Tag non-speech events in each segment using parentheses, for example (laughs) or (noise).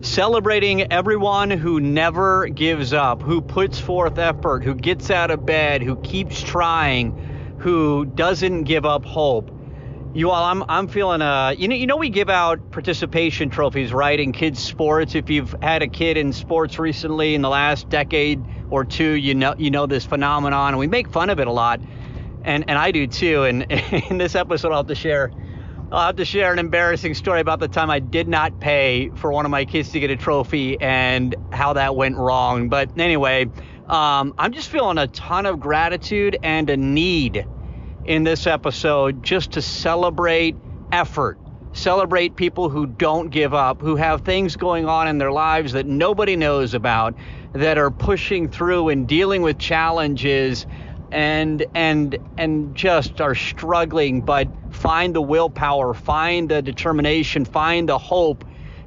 Celebrating everyone who never gives up, who puts forth effort, who gets out of bed, who keeps trying, who doesn't give up hope. You all, I'm I'm feeling uh you know you know we give out participation trophies right in kids sports. If you've had a kid in sports recently in the last decade or two, you know you know this phenomenon, and we make fun of it a lot, and and I do too. And (laughs) in this episode, I'll have to share I'll have to share an embarrassing story about the time I did not pay for one of my kids to get a trophy and how that went wrong. But anyway, um, I'm just feeling a ton of gratitude and a need in this episode just to celebrate effort, celebrate people who don't give up, who have things going on in their lives that nobody knows about, that are pushing through and dealing with challenges and and and just are struggling but find the willpower find the determination find the hope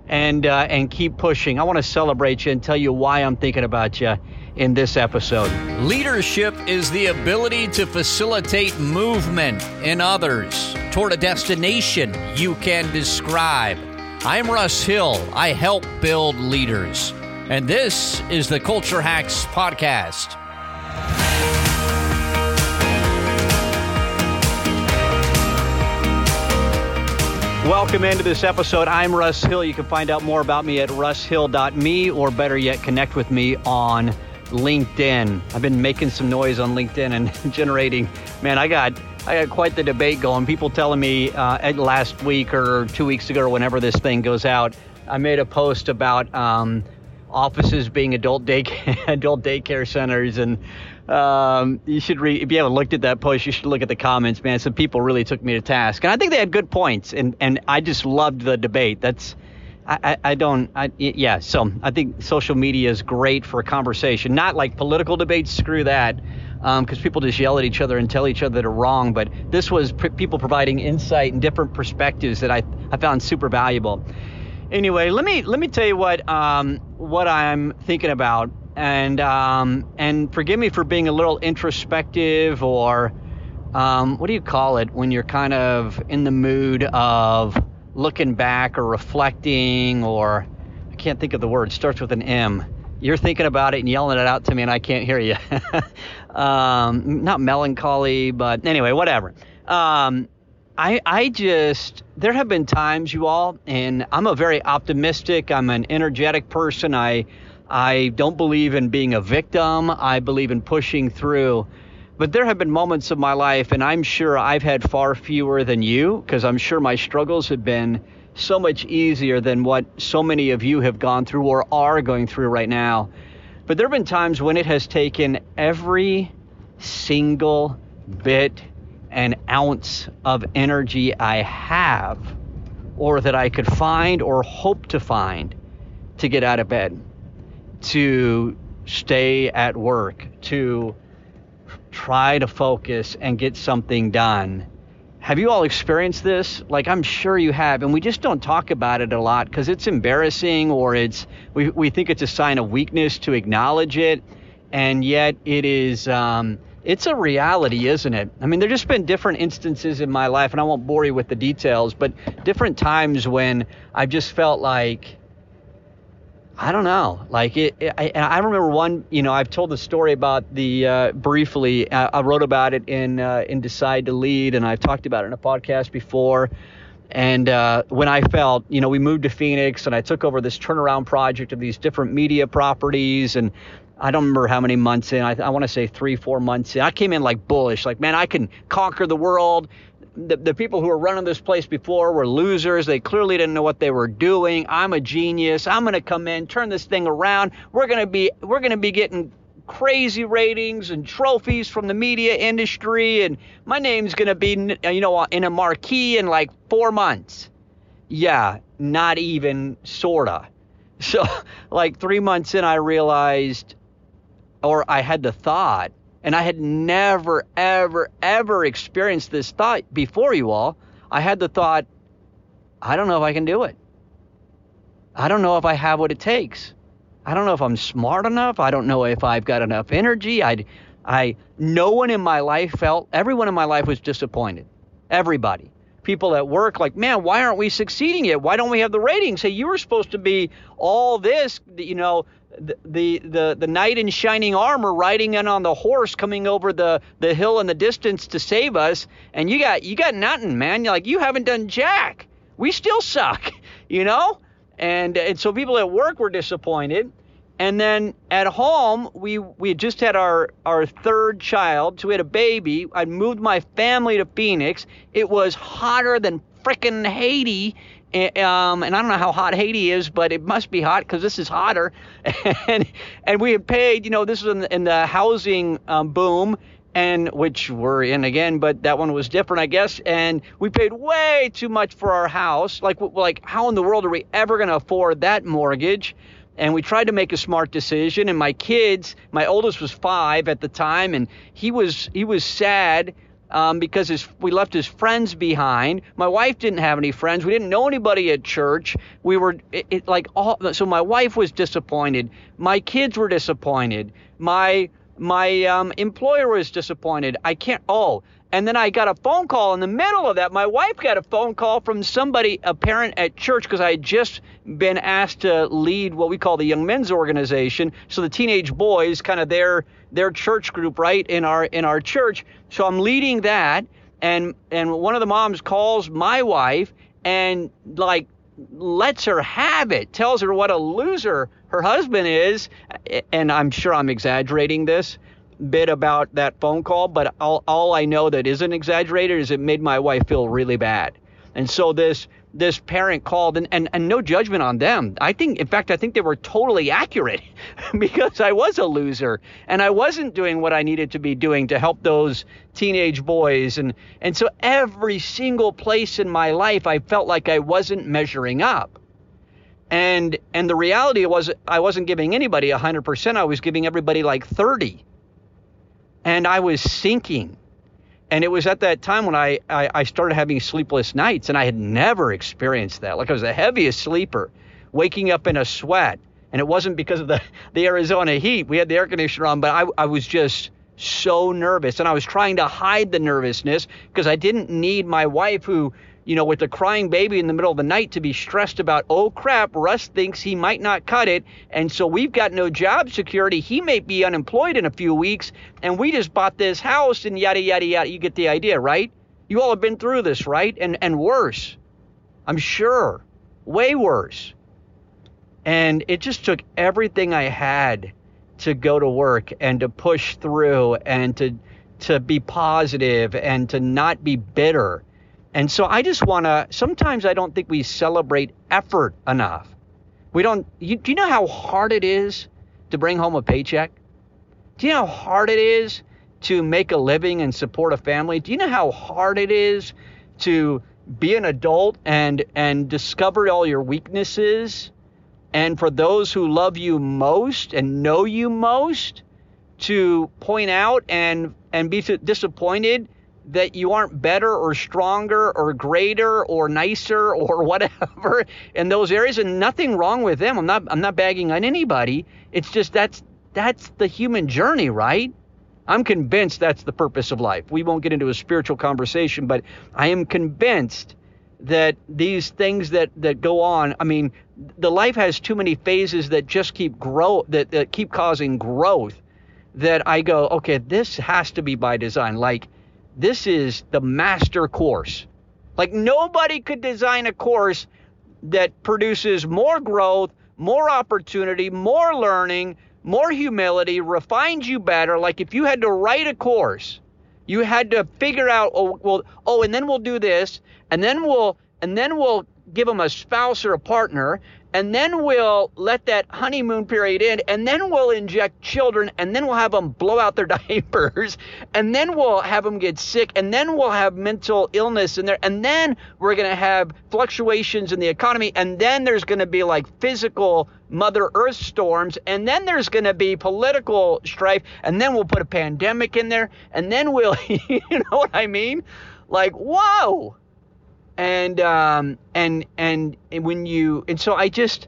and uh, and keep pushing. I want to celebrate you and tell you why i'm thinking about you in this episode. Leadership is the ability to facilitate movement in others toward a destination you can describe. I'm russ hill. I help build leaders. And this is the culture hacks podcast Welcome into this episode. I'm Russ Hill. You can find out more about me at russhill.me or better yet, connect with me on LinkedIn. I've been making some noise on LinkedIn and (laughs) generating, man, I got I got quite the debate going. People telling me uh, last week or two weeks ago or whenever this thing goes out, I made a post about um, offices being adult day (laughs) adult daycare centers and um, you should read if you haven't looked at that post you should look at the comments man. Some people really took me to task. And i think they had good points and and i just loved the debate. That's I, I, don't I, yeah so i think social media is great for a conversation. Not like political debates screw that because um, people just yell at each other and tell each other that are wrong but this was pr- people providing insight and different perspectives that I, I found super valuable. Anyway let me let me tell you what um, what i'm thinking about and um, and forgive me for being a little introspective or um, what do you call it when you're kind of in the mood of looking back or reflecting or I can't think of the word it starts with an M. You're thinking about it and yelling it out to me and I can't hear you. (laughs) um, not melancholy, but anyway, whatever. Um, I, I just there have been times you all and I'm a very optimistic I'm an energetic person I I don't believe in being a victim. I believe in pushing through. But there have been moments of my life, and I'm sure I've had far fewer than you, because I'm sure my struggles have been so much easier than what so many of you have gone through or are going through right now. But there have been times when it has taken every single bit and ounce of energy I have, or that I could find or hope to find, to get out of bed to stay at work, to try to focus and get something done. Have you all experienced this? Like I'm sure you have, and we just don't talk about it a lot because it's embarrassing or it's we, we think it's a sign of weakness to acknowledge it, and yet it is um, it's a reality, isn't it? I mean, there just been different instances in my life, and I won't bore you with the details, but different times when I've just felt like I don't know. Like it, it I, I, remember one. You know, I've told the story about the uh, briefly. I, I, wrote about it in uh, in Decide to Lead, and I've talked about it in a podcast before. And uh, when I felt, you know, we moved to Phoenix, and I took over this turnaround project of these different media properties, and I don't remember how many months in. I, I want to say three, four months in. I came in like bullish, like, man, I can conquer the world the, the people who were running this place before were losers. They clearly didn't know what they were doing. I'm a genius. I'm going to come in, turn this thing around. We're going to be we're going to be getting crazy ratings and trophies from the media industry and my name's going to be uh, you know uh, in a marquee in like 4 months. Yeah, not even sorta. (laughs) So like 3 months in I realized or I had the thought and I had never, ever, ever experienced this thought before you all. I had the thought, I don't know if I can do it. I don't know if I have what it takes. I don't know if I'm smart enough. I don't know if I've got enough energy. I, I, no one in my life felt, everyone in my life was disappointed. Everybody. people at work like, man, why aren't we succeeding yet? Why don't we have the ratings? Hey, you were supposed to be all this, you know, the the the, knight in shining armor riding in on the horse coming over the the hill in the distance to save us, and you got you got nothing, man. You're like you haven't done jack. We still suck, (laughs) you know. And and so people at work were disappointed. And then at home, we we had just had our our third child, so we had a baby. I moved my family to Phoenix. It was hotter than frickin' Haiti, um, and I don't know how hot Haiti is, but it must be hot because this is hotter. (laughs) and and we had paid, you know, this was in the, in the housing um, boom, and which we're in again, but that one was different, I guess. And we paid way too much for our house. Like like how in the world are we ever going to afford that mortgage? and we tried to make a smart decision and my kids my oldest was five at the time and he was he was sad um, because his, we left his friends behind. My wife didn't have any friends. We didn't know anybody at church. We were it, it, like all. So my wife was disappointed. My kids were disappointed. My my um, employer was disappointed. I can't. Oh, and then I got a phone call in the middle of that. My wife got a phone call from somebody, a parent at church, because I had just been asked to lead what we call the young men's organization. So the teenage boys, kind of their their church group, right in our in our church. So I'm leading that, and and one of the moms calls my wife and like lets her have it, tells her what a loser her husband is, and I'm sure I'm exaggerating this bit about that phone call, but all, all I know that isn't exaggerated is it made my wife feel really bad. And so this this parent called and, and, and no judgment on them. I think in fact I think they were totally accurate (laughs) because I was a loser and I wasn't doing what I needed to be doing to help those teenage boys and and so every single place in my life I felt like I wasn't measuring up. And and the reality was I wasn't giving anybody 100%, I was giving everybody like 30 and I was sinking. And it was at that time when I, I, I, started having sleepless nights, and I had never experienced that. Like I was the heaviest sleeper, waking up in a sweat. And it wasn't because of the, (laughs) the Arizona heat. We had the air conditioner on, but I, I was just so nervous. And I was trying to hide the nervousness because I didn't need my wife, who you know, with a crying baby in the middle of the night to be stressed about, oh crap, Russ thinks he might not cut it. And so we've got no job security. He may be unemployed in a few weeks. And we just bought this house and yada, yada, yada. You get the idea, right? You all have been through this, right? And, and worse. I'm sure. Way worse. And it just took everything I had to go to work and to push through and to, to be positive and to not be bitter and so I just want to, sometimes I don't think we celebrate effort enough. We don't, you, do you know how hard it is to bring home a paycheck? Do you know how hard it is to make a living and support a family? Do you know how hard it is to be an adult and and discover all your weaknesses? And for those who love you most and know you most, to point out and and be disappointed that you aren't better or stronger or greater or nicer (laughs) or whatever in those areas and nothing wrong with them. I'm not I'm not bagging on anybody. It's just that's that's the human journey, right? I'm convinced that's the purpose of life. We won't get into a spiritual conversation, but I am convinced that these things that that go on, I mean, the life has too many phases that just keep grow that, that keep causing growth that I go, okay, this has to be by design. Like this is the master course. Like nobody could design a course that produces more growth, more opportunity, more learning, more humility, refines you better. Like if you had to write a course, you had to figure out, oh, well, oh, and then we'll do this, and then we'll, and then we'll give them a spouse or a partner, and then we'll let that honeymoon period end, and then we'll inject children, and then we'll have them blow out their (laughs) diapers, and then we'll have them get sick, and then we'll have mental illness in there, and then we're going to have fluctuations in the economy, and then there's going to be like physical Mother Earth storms, and then there's going to be political strife, and then we'll put a pandemic in there, and then we'll, (laughs) you know what I mean? Like, whoa! And um, and and when you and so I just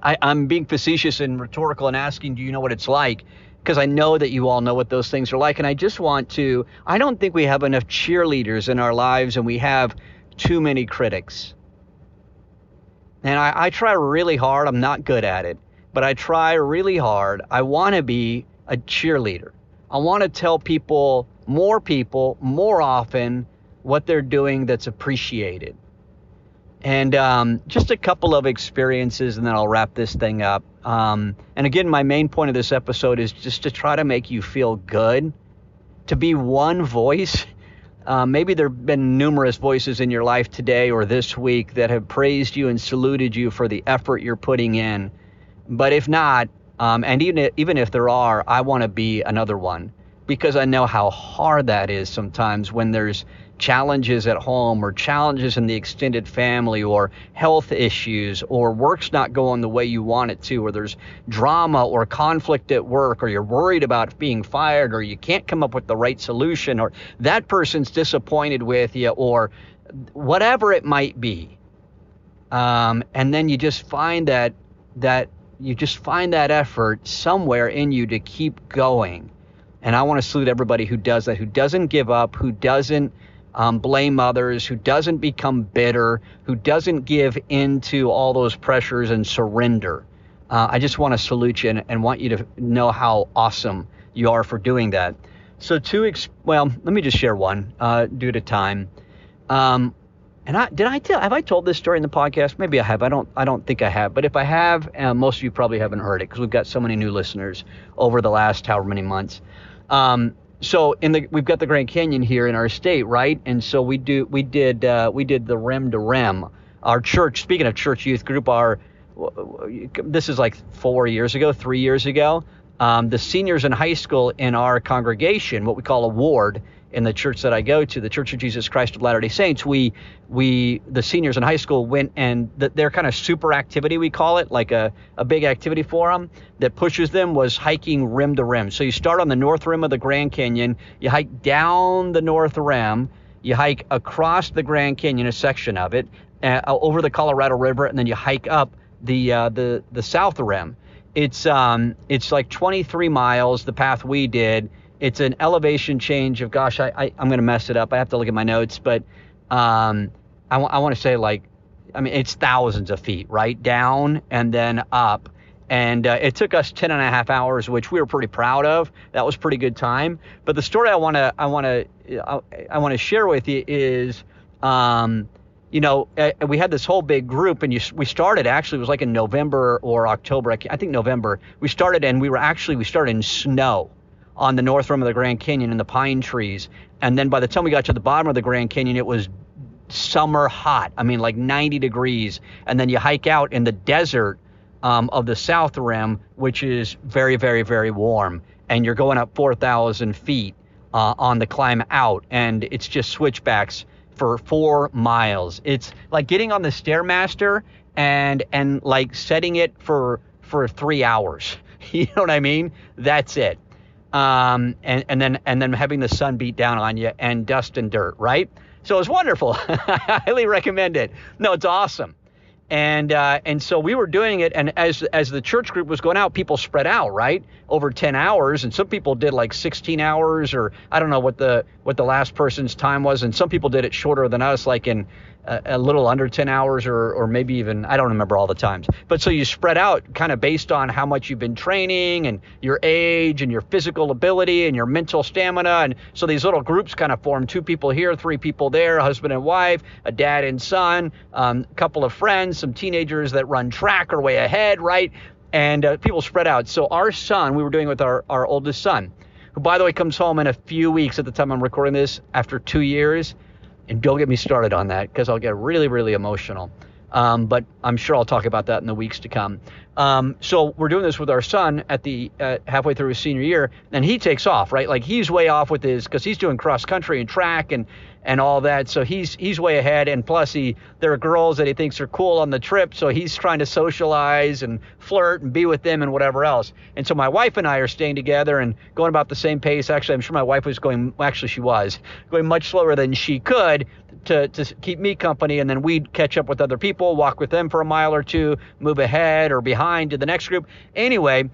I, I'm being facetious and rhetorical and asking, do you know what it's like? because I know that you all know what those things are like. And I just want to, I don't think we have enough cheerleaders in our lives and we have too many critics. And I, I try really hard. I'm not good at it, but I try really hard. I want to be a cheerleader. I want to tell people, more people, more often, what they're doing that's appreciated. And um, just a couple of experiences, and then I'll wrap this thing up. Um, and again, my main point of this episode is just to try to make you feel good, to be one voice. (laughs) Uh, maybe there have been numerous voices in your life today or this week that have praised you and saluted you for the effort you're putting in. But if not, um, and even even if there are, I want to be another one because I know how hard that is sometimes when there's challenges at home or challenges in the extended family or health issues or work's not going the way you want it to or there's drama or conflict at work or you're worried about being fired or you can't come up with the right solution or that person's disappointed with you or whatever it might be. Um, and then you just find that that you just find that effort somewhere in you to keep going and i want to salute everybody who does that who doesn't give up who doesn't um, blame others, who doesn't become bitter, who doesn't give into all those pressures and surrender. Uh, I just want to salute you and, and, want you to know how awesome you are for doing that. So, two, ex- well, let me just share one uh, due to time. Um, and I did I tell have I told this story in the podcast? Maybe I have. I don't I don't think I have. But if I have, uh, most of you probably haven't heard it because we've got so many new listeners over the last however many months. Um, so in the we've got the Grand Canyon here in our state, right? And so we do we did uh, we did the rim to rim. Our church, speaking of church youth group, our this is like four years ago, three years ago. Um, the seniors in high school in our congregation, what we call a ward, in the church that I go to, the Church of Jesus Christ of Latter-day Saints, we we the seniors in high school went and the, their kind of super activity we call it, like a, a big activity for them that pushes them was hiking rim to rim. So you start on the north rim of the Grand Canyon, you hike down the north rim, you hike across the Grand Canyon, a section of it, uh, over the Colorado River, and then you hike up the uh, the the south rim. It's um it's like 23 miles. The path we did it's an elevation change of gosh I, I am gonna mess it up I have to look at my notes but um I, w- I want to say like I mean it's thousands of feet right down and then up and uh, it took us 10 and a half hours which we were pretty proud of that was pretty good time but the story I want to I want to I, I want to share with you is um you know, uh, we had this whole big group, and you, we started actually it was like in November or October. I think November. We started, and we were actually we started in snow on the north rim of the Grand Canyon in the pine trees. And then by the time we got to the bottom of the Grand Canyon, it was summer hot. I mean, like 90 degrees. And then you hike out in the desert um, of the south rim, which is very, very, very warm. And you're going up 4,000 feet uh, on the climb out. And it's just switchbacks for four miles. It's like getting on the Stairmaster and and like setting it for for three hours. (laughs) You know what I mean? That's it um, and, and then and then having the sun beat down on you and dust and dirt, right? So it's wonderful. (laughs) I highly recommend it. No, it's awesome. And uh, and so we were doing it, and as as the church group was going out, people spread out, right, over 10 hours, and some people did like 16 hours, or I don't know what the what the last person's time was, and some people did it shorter than us, like in a, little under 10 hours or, or maybe even, I don't remember all the times. But so you spread out kind of based on how much you've been training and your age and your physical ability and your mental stamina. And so these little groups kind of form two people here, three people there, husband and wife, a dad and son, um, a couple of friends, some teenagers that run track or way ahead, right? And uh, people spread out. So our son, we were doing with our, our oldest son, who by the way comes home in a few weeks at the time I'm recording this after two years and don't get me started on that because I'll get really, really emotional. Um, but I'm sure I'll talk about that in the weeks to come. Um, so we're doing this with our son at the uh, halfway through his senior year, and he takes off, right? Like he's way off with his because he's doing cross country and track and and all that. So he's he's way ahead. And plus, he there are girls that he thinks are cool on the trip, so he's trying to socialize and flirt and be with them and whatever else. And so my wife and I are staying together and going about the same pace. Actually, I'm sure my wife was going. Actually, she was going much slower than she could to to keep me company. And then we'd catch up with other people, walk with them for a mile or two, move ahead or behind to the next group. Anyway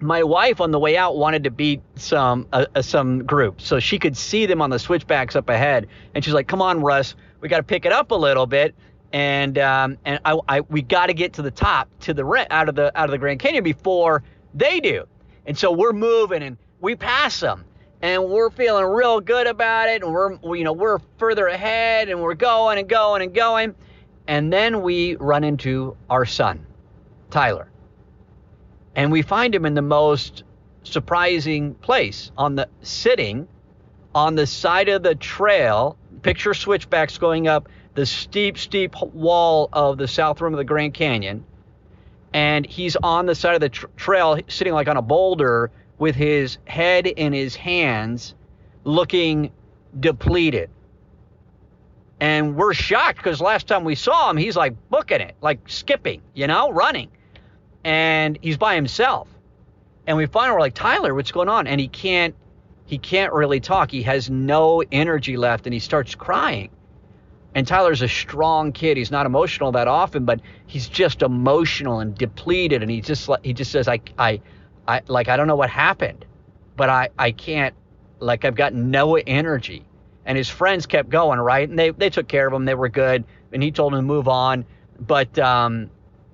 my wife on the way out wanted to beat some uh, uh, some group. So she could see them on the switchbacks up ahead. And she's like come on russ. We got to pick it up a little bit. And um, and I, I we got to get to the top to the out of the out of the Grand Canyon before they do. And so we're moving and we pass them. And we're feeling real good about it. And we're we, you know we're further ahead and we're going and going and going. And then we run into our son Tyler and we find him in the most surprising place on the sitting on the side of the trail. Picture switchbacks going up the steep steep wall of the south rim of the grand canyon. And he's on the side of the tr- trail sitting like on a boulder with his head in his hands looking depleted. And we're shocked because last time we saw him he's like booking it like skipping you know running and he's by himself. And we finally were like, Tyler, what's going on? And he can't he can't really talk. He has no energy left and he starts crying. And Tyler's a strong kid. He's not emotional that often, but he's just emotional and depleted. And he just he just says, I I I like I don't know what happened, but I I can't like I've got no energy. And his friends kept going, right? And they they took care of him. They were good. And he told him to move on. But um,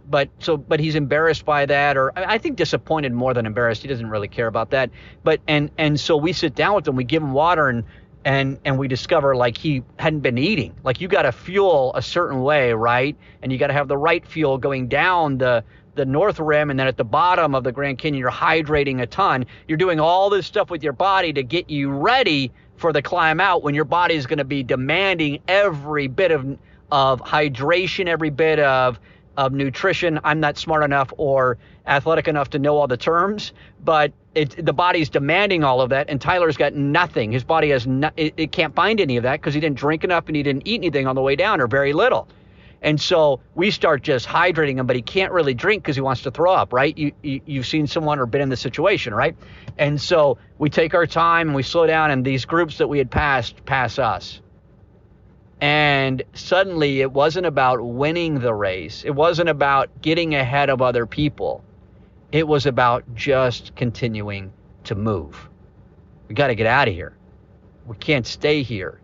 but so but he's embarrassed by that or I think disappointed more than embarrassed. He doesn't really care about that. But and and so we sit down with him, we give him water and and and we discover like he hadn't been eating. Like you got to fuel a certain way, right? And you got to have the right fuel going down the the north rim and then at the bottom of the Grand Canyon you're hydrating a ton. You're doing all this stuff with your body to get you ready for the climb out when your body is going to be demanding every bit of of hydration, every bit of of nutrition. I'm not smart enough or athletic enough to know all the terms, but it, the body's demanding all of that, and Tyler's got nothing. His body has no, it, it can't find any of that because he didn't drink enough and he didn't eat anything on the way down or very little. And so we start just hydrating him, but he can't really drink because he wants to throw up, right? You, you you've seen someone or been in the situation, right? And so we take our time and we slow down, and these groups that we had passed pass us. And suddenly it wasn't about winning the race. It wasn't about getting ahead of other people. It was about just continuing to move. We got to get out of here. We can't stay here.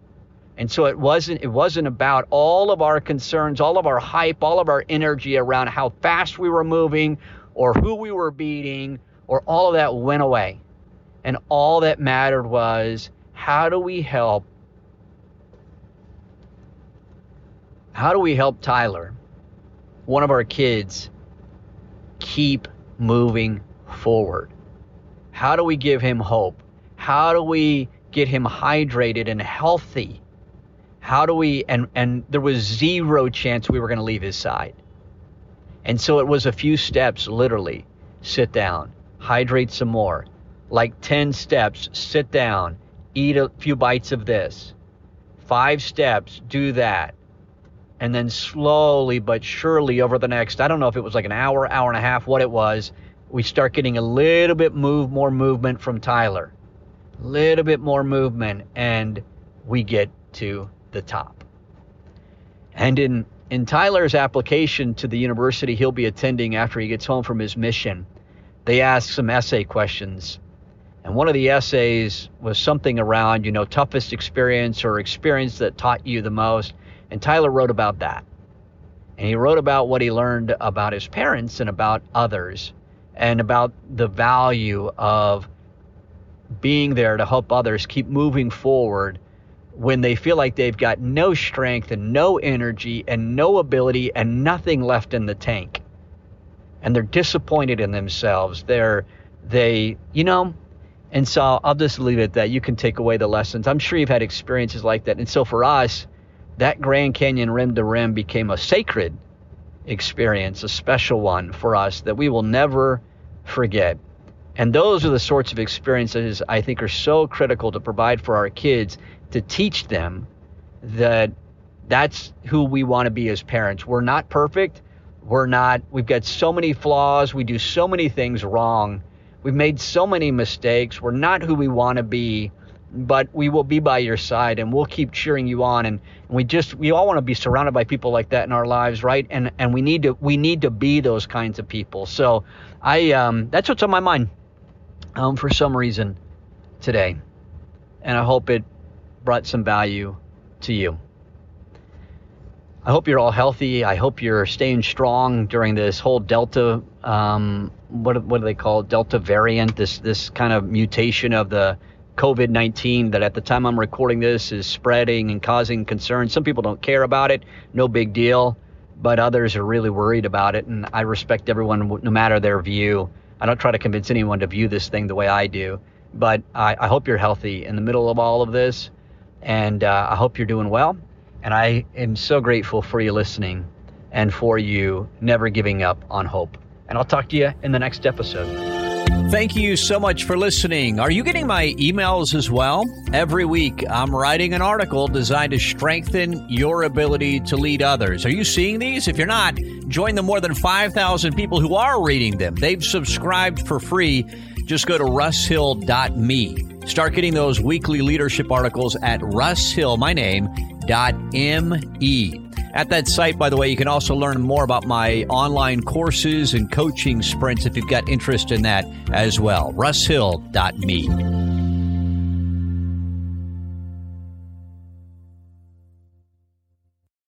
And so it wasn't it wasn't about all of our concerns, all of our hype, all of our energy around how fast we were moving or who we were beating or all of that went away. And all that mattered was how do we help how do we help Tyler, one of our kids, keep moving forward? How do we give him hope? How do we get him hydrated and healthy? How do we and and there was zero chance we were going to leave his side. And so it was a few steps literally. Sit down, hydrate some more. Like 10 steps, sit down, eat a few bites of this. 5 steps, do that and then slowly but surely over the next i don't know if it was like an hour hour and a half what it was we start getting a little bit move more movement from tyler. A little bit more movement and we get to the top. And in in tyler's application to the university he'll be attending after he gets home from his mission they ask some essay questions. And one of the essays was something around you know toughest experience or experience that taught you the most and Tyler wrote about that. And he wrote about what he learned about his parents and about others and about the value of being there to help others keep moving forward when they feel like they've got no strength and no energy and no ability and nothing left in the tank. And they're disappointed in themselves. They're, they, you know, and so I'll just leave it at that. You can take away the lessons. I'm sure you've had experiences like that. And so for us, that Grand Canyon rim to rim became a sacred experience, a special one for us that we will never forget. And those are the sorts of experiences I think are so critical to provide for our kids to teach them that that's who we want to be as parents. We're not perfect. We're not, we've got so many flaws. We do so many things wrong. We've made so many mistakes. We're not who we want to be but we will be by your side and we'll keep cheering you on and we just we all want to be surrounded by people like that in our lives right and and we need to we need to be those kinds of people so i um that's what's on my mind um, for some reason today. And I hope it brought some value to you. I hope you're all healthy. I hope you're staying strong during this whole Delta, um, what, what do they call it? Delta variant, this, this kind of mutation of the COVID 19 that at the time I'm recording this is spreading and causing concern. Some people don't care about it, no big deal, but others are really worried about it. And I respect everyone no matter their view. I don't try to convince anyone to view this thing the way I do, but I, I hope you're healthy in the middle of all of this. And uh, I hope you're doing well. And I am so grateful for you listening and for you never giving up on hope. And I'll talk to you in the next episode. Thank you so much for listening. Are you getting my emails as well? Every week, I'm writing an article designed to strengthen your ability to lead others. Are you seeing these? If you're not, join the more than 5,000 people who are reading them. They've subscribed for free. Just go to russhill.me. Start getting those weekly leadership articles at russhill, my name, dot.me. At that site, by the way, you can also learn more about my online courses and coaching sprints if you've got interest in that as well. russhill.me.